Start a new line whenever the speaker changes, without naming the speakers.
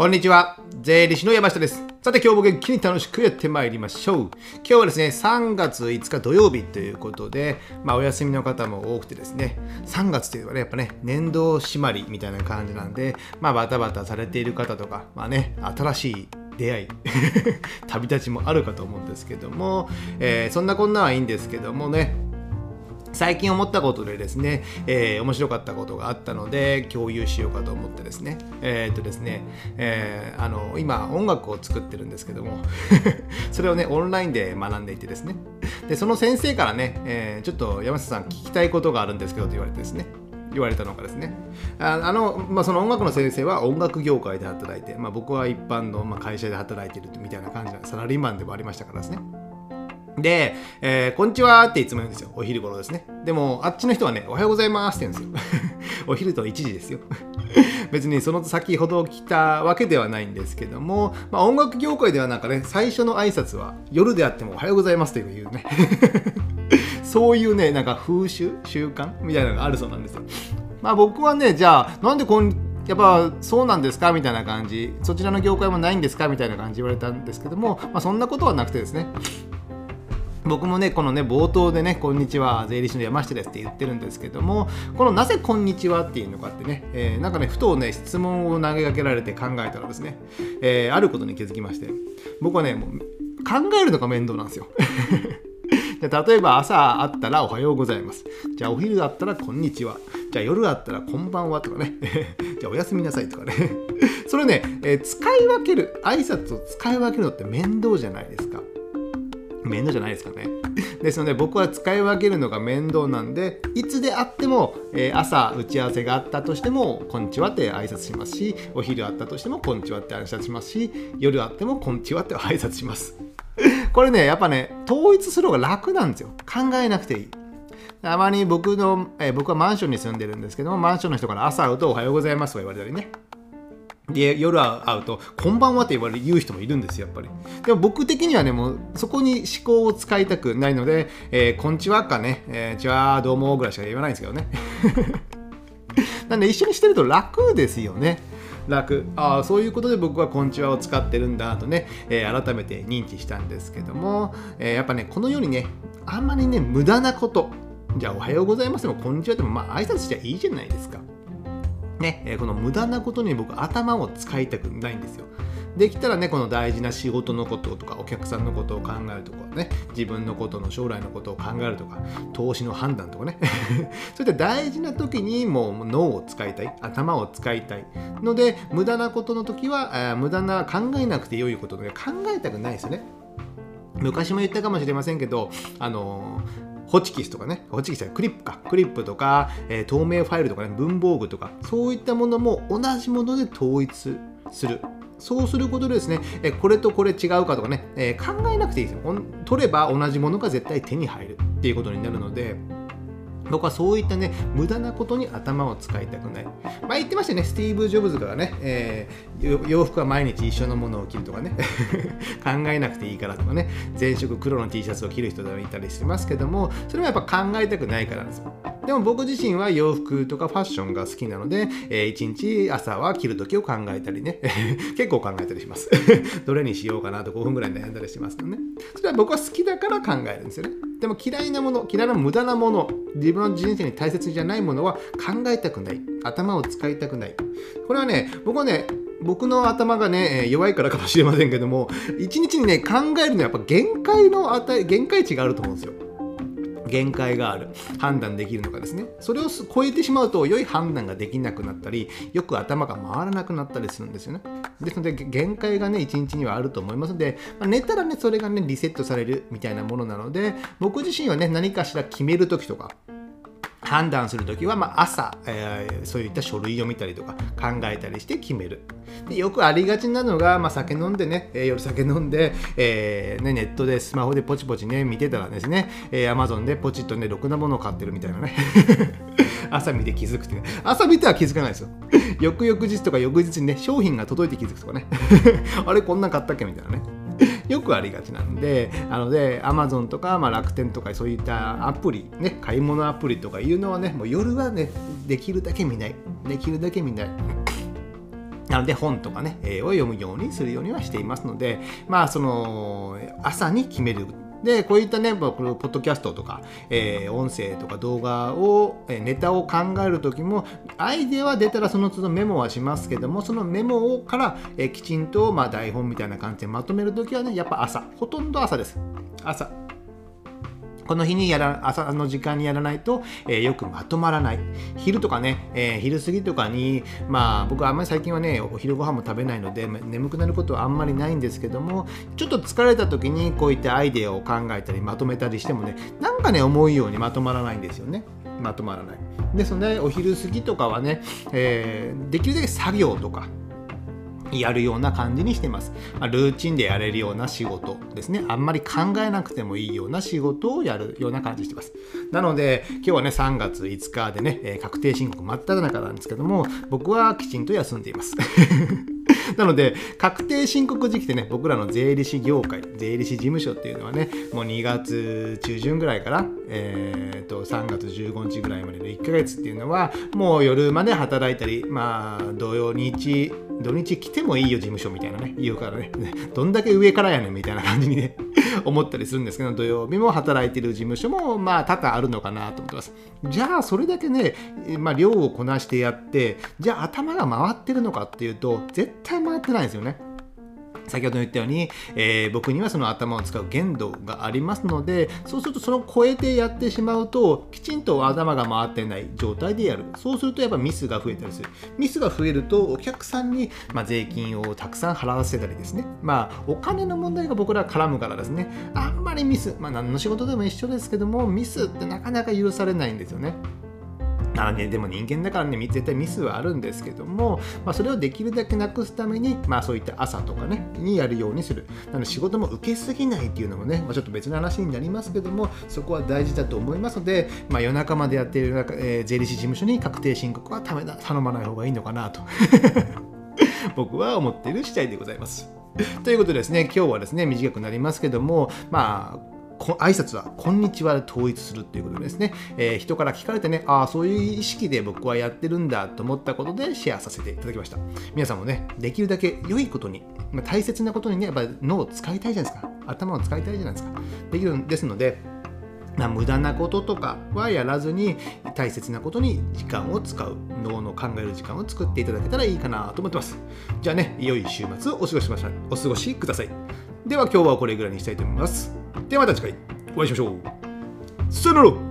こんにちは。税理士の山下です。さて今日も元気に楽しくやってまいりましょう。今日はですね、3月5日土曜日ということで、まあお休みの方も多くてですね、3月というのはね、やっぱね、年度締まりみたいな感じなんで、まあバタバタされている方とか、まあね、新しい出会い 旅立ちもあるかと思うんですけども、えーそんなこんなはいいんですけどもね最近思ったことでですね、えー面白かったことがあったので共有しようかと思ってですね。えーっとですね、えーあの今音楽を作ってるんですけども それをねオンラインで学んでいてですね。でその先生からね、えーちょっと山下さん聞きたいことがあるんですけどと言われてですね。言われたのがですね。あの、まあ、その音楽の先生は音楽業界で働いて、まあ、僕は一般の、ま、会社で働いてるみたいな感じなサラリーマンでもありましたからですね。で、えーこんにちはっていつも言うんですよ。お昼頃ですね。でも、あっちの人はね、おはようございますって言うんですよ。お昼と1時ですよ。別にその先ほど来たわけではないんですけども、まあ、音楽業界ではなんかね、最初の挨拶は夜であってもおはようございますというね。そういうね、なんか風習、習慣みたいなのがあるそうなんですよ。まあ僕はね、じゃあ、なんでこんやっぱそうなんですかみたいな感じ、そちらの業界もないんですかみたいな感じ言われたんですけども、まあ、そんなことはなくてですね、僕もねこのね冒頭でね「こんにちは税理士の山下です」って言ってるんですけどもこのなぜ「こんにちは」っていうのかってね、えーなんかねふとね質問を投げかけられて考えたらですね、えーあることに気づきまして僕はねもう考えるのが面倒なんですよ じゃあ例えば朝あったらおはようございます。じゃあお昼だったらこんにちは。じゃあ夜だったらこんばんはとかね。じゃあおやすみなさいとかね。それね、えー使い分ける、挨拶を使い分けるのって面倒じゃないですか。面倒じゃないですかね。ですので僕は使い分けるのが面倒なんでいつであっても、えー朝打ち合わせがあったとしても「こんにちは」って挨拶しますしお昼あったとしても「こんにちは」って挨拶しますし夜あっても「こんにちは」って挨拶します。これねやっぱね統一する方が楽なんですよ考えなくていい。たまに僕の、え僕はマンションに住んでるんですけどもマンションの人から朝会うと「おはようございます」と言われたりねで夜会うと「こんばんは」って言われる言う人もいるんですよやっぱり。でも僕的にはねもうそこに思考を使いたくないので「えーこんちは」かね「えー、ちはどうも」ぐらいしか言わないんですけどね。なんで一緒にしてると楽ですよね。楽。ああそういうことで僕は「こんちは」を使ってるんだとね、えー改めて認知したんですけども、えーやっぱねこのようにねあんまりね無駄なこと。じゃあ「おはようございます」でも「こんにちは」でもまあ挨拶しちゃいいじゃないですか。ね、この無駄なことに僕頭を使いたくないんですよ。できたらねこの大事な仕事のこととかお客さんのことを考えるとかね自分のことの将来のことを考えるとか投資の判断とかね そういった大事な時にもう脳を使いたい頭を使いたいので無駄なことの時はあー無駄な考えなくて良いことで考えたくないですよね。昔も言ったかもしれませんけどあのホチキスとかね、ホチキスはクリップか、クリップとか、えー透明ファイルとかね、文房具とか、そういったものも同じもので統一する。そうすることでですね、えこれとこれ違うかとかね、えー考えなくていいですよ。取れば同じものが絶対手に入るっていうことになるので、僕はそういったね、無駄なことに頭を使いたくない。まあ言ってましたね、スティーブ・ジョブズからね、えー洋服は毎日一緒のものを着るとかね、考えなくていいからとかね、前色黒の T シャツを着る人がいたりしてますけども、それはやっぱ考えたくないからなんですよ。でも僕自身は洋服とかファッションが好きなので、えー一日朝は着る時を考えたりね、結構考えたりします。どれにしようかなと5分ぐらい悩んだりしますよね。それは僕は好きだから考えるんですよね。でも嫌いなもの、嫌いな無駄なもの、自分の人生に大切じゃないものは考えたくない。頭を使いたくない。これはね、僕はね、僕の頭がね、弱いからかもしれませんけども、一日にね、考えるのはやっぱ限界の値、限界値があると思うんですよ。限界がある判断できるのかですね。それを超えてしまうと良い判断ができなくなったりよく頭が回らなくなったりするんですよね。ですので限界がね一日にはあると思いますので、まあ寝たらねそれがねリセットされるみたいなものなので僕自身はね何かしら決める時とか判断するときは、まあ、朝、えーそういった書類を見たりとか考えたりして決める。でよくありがちなのが、まあ、酒飲んでね、えー夜酒飲んで、えーね、ネットでスマホでポチポチね見てたらですね、えー、Amazon でポチッとねろくなものを買ってるみたいなね。朝見て気づくって。ね朝見ては気づかないですよ。翌々日とか翌日にね商品が届いて気づくとかね。あれこんなん買ったっけ？みたいなね。よくありがちなんで、なので、Amazon とか、まあ、楽天とか、そういったアプリ、ね、買い物アプリとかいうのはね、もう夜はね、できるだけ見ない。できるだけ見ない。なので本とかね、え、を読むようにするようにはしていますので、まあその朝に決めるで、こういったね、このポッドキャストとか、えー、音声とか動画を、え、ネタを考える時も、アイデアは出たらその都度メモはしますけども、そのメモをから、えー、きちんと、まあ、台本みたいな感じでまとめる時はね、やっぱ朝、ほとんど朝です。朝。この日にやら朝の時間にやらないと、えー、よくまとまらない。昼とかね、えー、昼過ぎとかに、まあ僕はあんまり最近はね、お昼ご飯も食べないので、眠くなることはあんまりないんですけども、ちょっと疲れた時にこういったアイデアを考えたりまとめたりしてもね、なんかね、思うようにまとまらないんですよね。まとまらない。ですので、お昼過ぎとかはね、えー、できるだけ作業とか、やるような感じにしてます。まあ、ルーチンでやれるような仕事ですね。あんまり考えなくてもいいような仕事をやるような感じしてます。なので、今日はね、3月5日でね、確定申告真っ只中なんですけども、僕はきちんと休んでいます。なので、確定申告時期ってね、僕らの税理士業界、税理士事務所っていうのはね、もう2月中旬ぐらいから、えー、と3月15日ぐらいまでの1ヶ月っていうのは、もう夜まで働いたり、まあ、土曜日、土日来てもいいよ事務所みたいなね言うからね どんだけ上からやねんみたいな感じにね 思ったりするんですけど土曜日も働いてる事務所もまあ多々あるのかなと思ってます。じゃあそれだけね、まあ、量をこなしてやってじゃあ頭が回ってるのかっていうと絶対回ってないですよね。先ほど言ったように、えー、僕にはその頭を使う限度がありますのでそうするとその超えてやってしまうときちんと頭が回ってない状態でやる。そうするとやっぱミスが増えたりする。ミスが増えるとお客さんに、まあ、税金をたくさん払わせたりですね。まあお金の問題が僕ら絡むからですね。あんまりミスまあ何の仕事でも一緒ですけどもミスってなかなか許されないんですよね。あね、でも人間だからね絶対ミスはあるんですけども、まあ、それをできるだけなくすために、まあ、そういった朝とかねにやるようにするなので仕事も受けすぎないっていうのもね、まあ、ちょっと別の話になりますけどもそこは大事だと思いますので、まあ、夜中までやっている、えー、税理士事務所に確定申告はためだ頼まない方がいいのかなと 僕は思っている次第でございます。ということでですね、今日はですね、短くなりますけども、まあ、挨拶は、こんにちはで統一するということですね、えー、人から聞かれてね、ああ、そういう意識で僕はやってるんだと思ったことでシェアさせていただきました。皆さんもね、できるだけ良いことに、まあ、大切なことにね、やっぱ脳を使いたいじゃないですか。頭を使いたいじゃないですか。できるんですので、まあ、無駄なこととかはやらずに大切なことに時間を使う脳の考える時間を作っていただけたらいいかなと思ってますじゃあね良い週末をお過ごしましお過ごしくださいでは今日はこれぐらいにしたいと思いますではまた次回お会いしましょう。さよなら。